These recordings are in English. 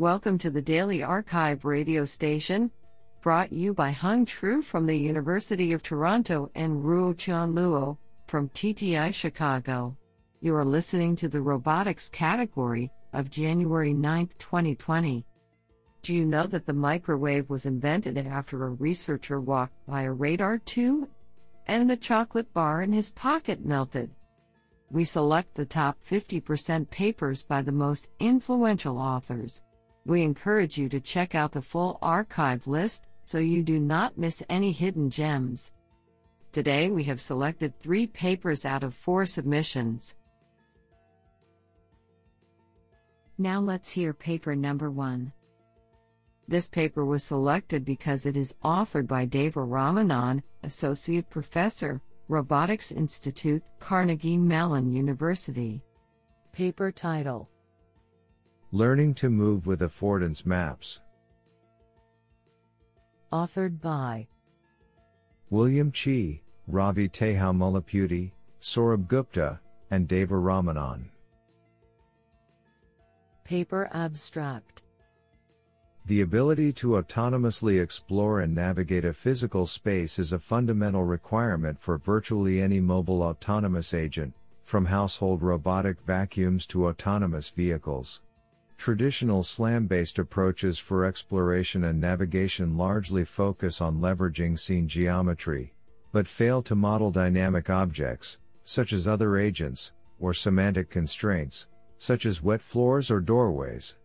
Welcome to the Daily arXiv radio station, brought you by Hung Tru from the University of Toronto and Ruotian Luo from TTI Chicago. You are listening to the robotics category of January 9, 2020. Do you know that the microwave was invented after a researcher walked by a radar tube and the chocolate bar in his pocket melted? We select the top 50% papers by the most influential authors. We encourage you to check out the full arXiv list so you do not miss any hidden gems. Today we have selected three papers out of four submissions. Now let's hear paper number one. This paper was selected because it is authored by Deva Ramanan, Associate Professor, Robotics Institute, Carnegie Mellon University. Paper title Learning to Move with Affordance Maps. Authored by William Qi, Ravi Teja Mullapudi, Saurabh Gupta, and Deva Ramanan. Paper Abstract The ability to autonomously explore and navigate a physical space is a fundamental requirement for virtually any mobile autonomous agent, from household robotic vacuums to autonomous vehicles. Traditional SLAM based approaches for exploration and navigation largely focus on leveraging scene geometry, but fail to model dynamic objects, such as other agents, or semantic constraints, such as wet floors or doorways.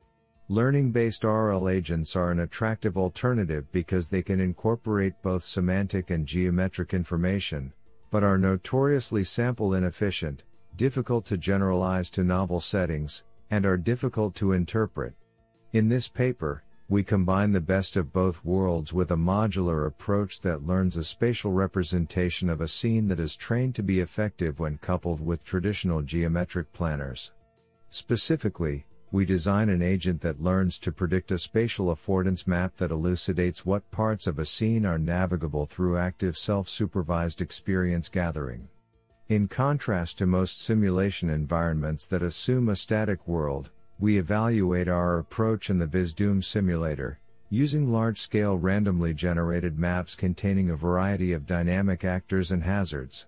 Learning based RL agents are an attractive alternative because they can incorporate both semantic and geometric information, but are notoriously sample inefficient, difficult to generalize to novel settings, and are difficult to interpret. In this paper, we combine the best of both worlds with a modular approach that learns a spatial representation of a scene that is trained to be effective when coupled with traditional geometric planners. Specifically, we design an agent that learns to predict a spatial affordance map that elucidates what parts of a scene are navigable through active self-supervised experience gathering. In contrast to most simulation environments that assume a static world, we evaluate our approach in the VizDoom simulator, using large-scale randomly generated maps containing a variety of dynamic actors and hazards.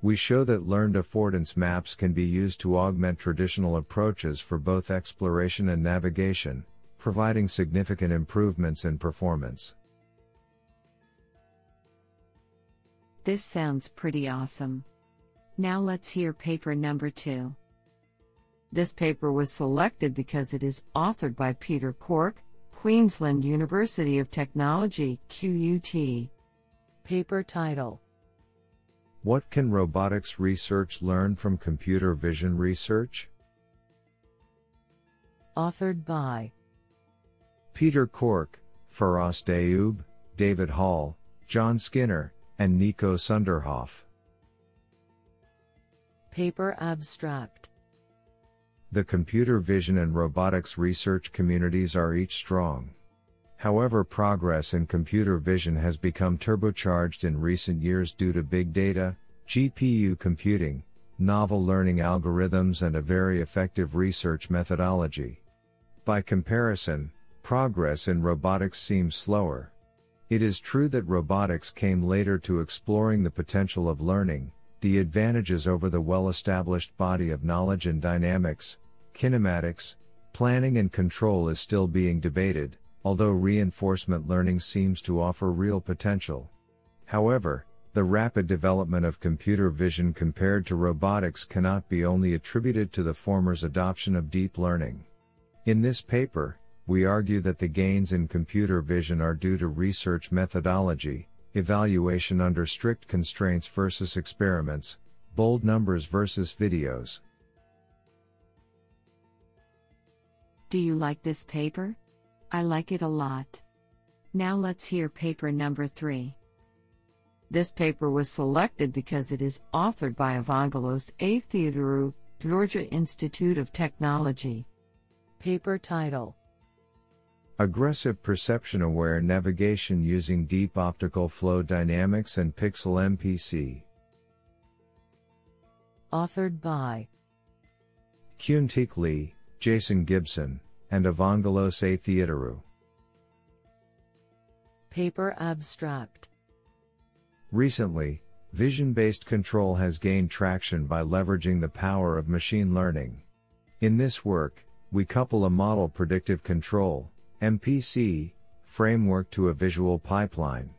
We show that learned affordance maps can be used to augment traditional approaches for both exploration and navigation, providing significant improvements in performance. This sounds pretty awesome. Now let's hear paper number two. This paper was selected because it is authored by Peter Corke, Queensland University of Technology, QUT. Paper title What can robotics research learn from computer vision research? Authored by Peter Corke, Faraz Dayoub, David Hall, John Skinner, and Niko Sünderhauf. Paper Abstract The computer vision and robotics research communities are each strong. However, progress in computer vision has become turbocharged in recent years due to big data, GPU computing, novel learning algorithms, and a very effective research methodology. By comparison, progress in robotics seems slower. It is true that robotics came later to exploring the potential of learning, the advantages over the well established body of knowledge in dynamics, kinematics, planning, and control is still being debated, although reinforcement learning seems to offer real potential. However, the rapid development of computer vision compared to robotics cannot be only attributed to the former's adoption of deep learning. In this paper, we argue that the gains in computer vision are due to research methodology, evaluation under strict constraints versus experiments, bold numbers versus videos. Do you like this paper? I like it a lot. Now let's hear paper number three. This paper was selected because it is authored by Evangelos A. Theodorou, Georgia Institute of Technology. Paper title Aggressive perception aware navigation using deep optical flow dynamics and pixel MPC. Authored by Keuntaek Lee, Jason Gibson, and Evangelos A. Theodorou. Paper Abstract Recently, vision based control has gained traction by leveraging the power of machine learning. In this work, we couple a model predictive control MPC, framework to a visual pipeline.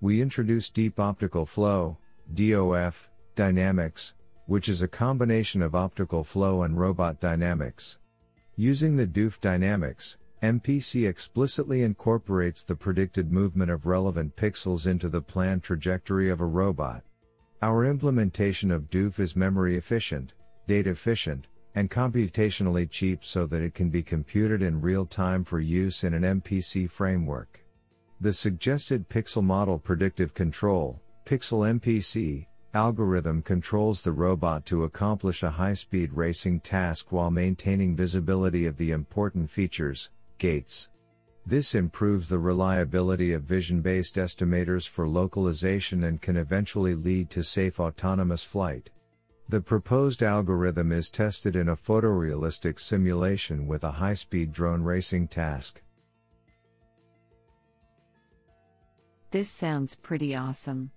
We introduce deep optical flow DOF, dynamics, which is a combination of optical flow and robot dynamics. Using the DOF dynamics, MPC explicitly incorporates the predicted movement of relevant pixels into the planned trajectory of a robot. Our implementation of DOF is memory efficient, data efficient, and computationally cheap so that it can be computed in real time for use in an MPC framework. The suggested pixel model predictive control, Pixel MPC, algorithm controls the robot to accomplish a high speed racing task while maintaining visibility of the important features, gates. This improves the reliability of vision based estimators for localization and can eventually lead to safe autonomous flight. The proposed algorithm is tested in a photorealistic simulation with a high speed drone racing task. This sounds pretty awesome.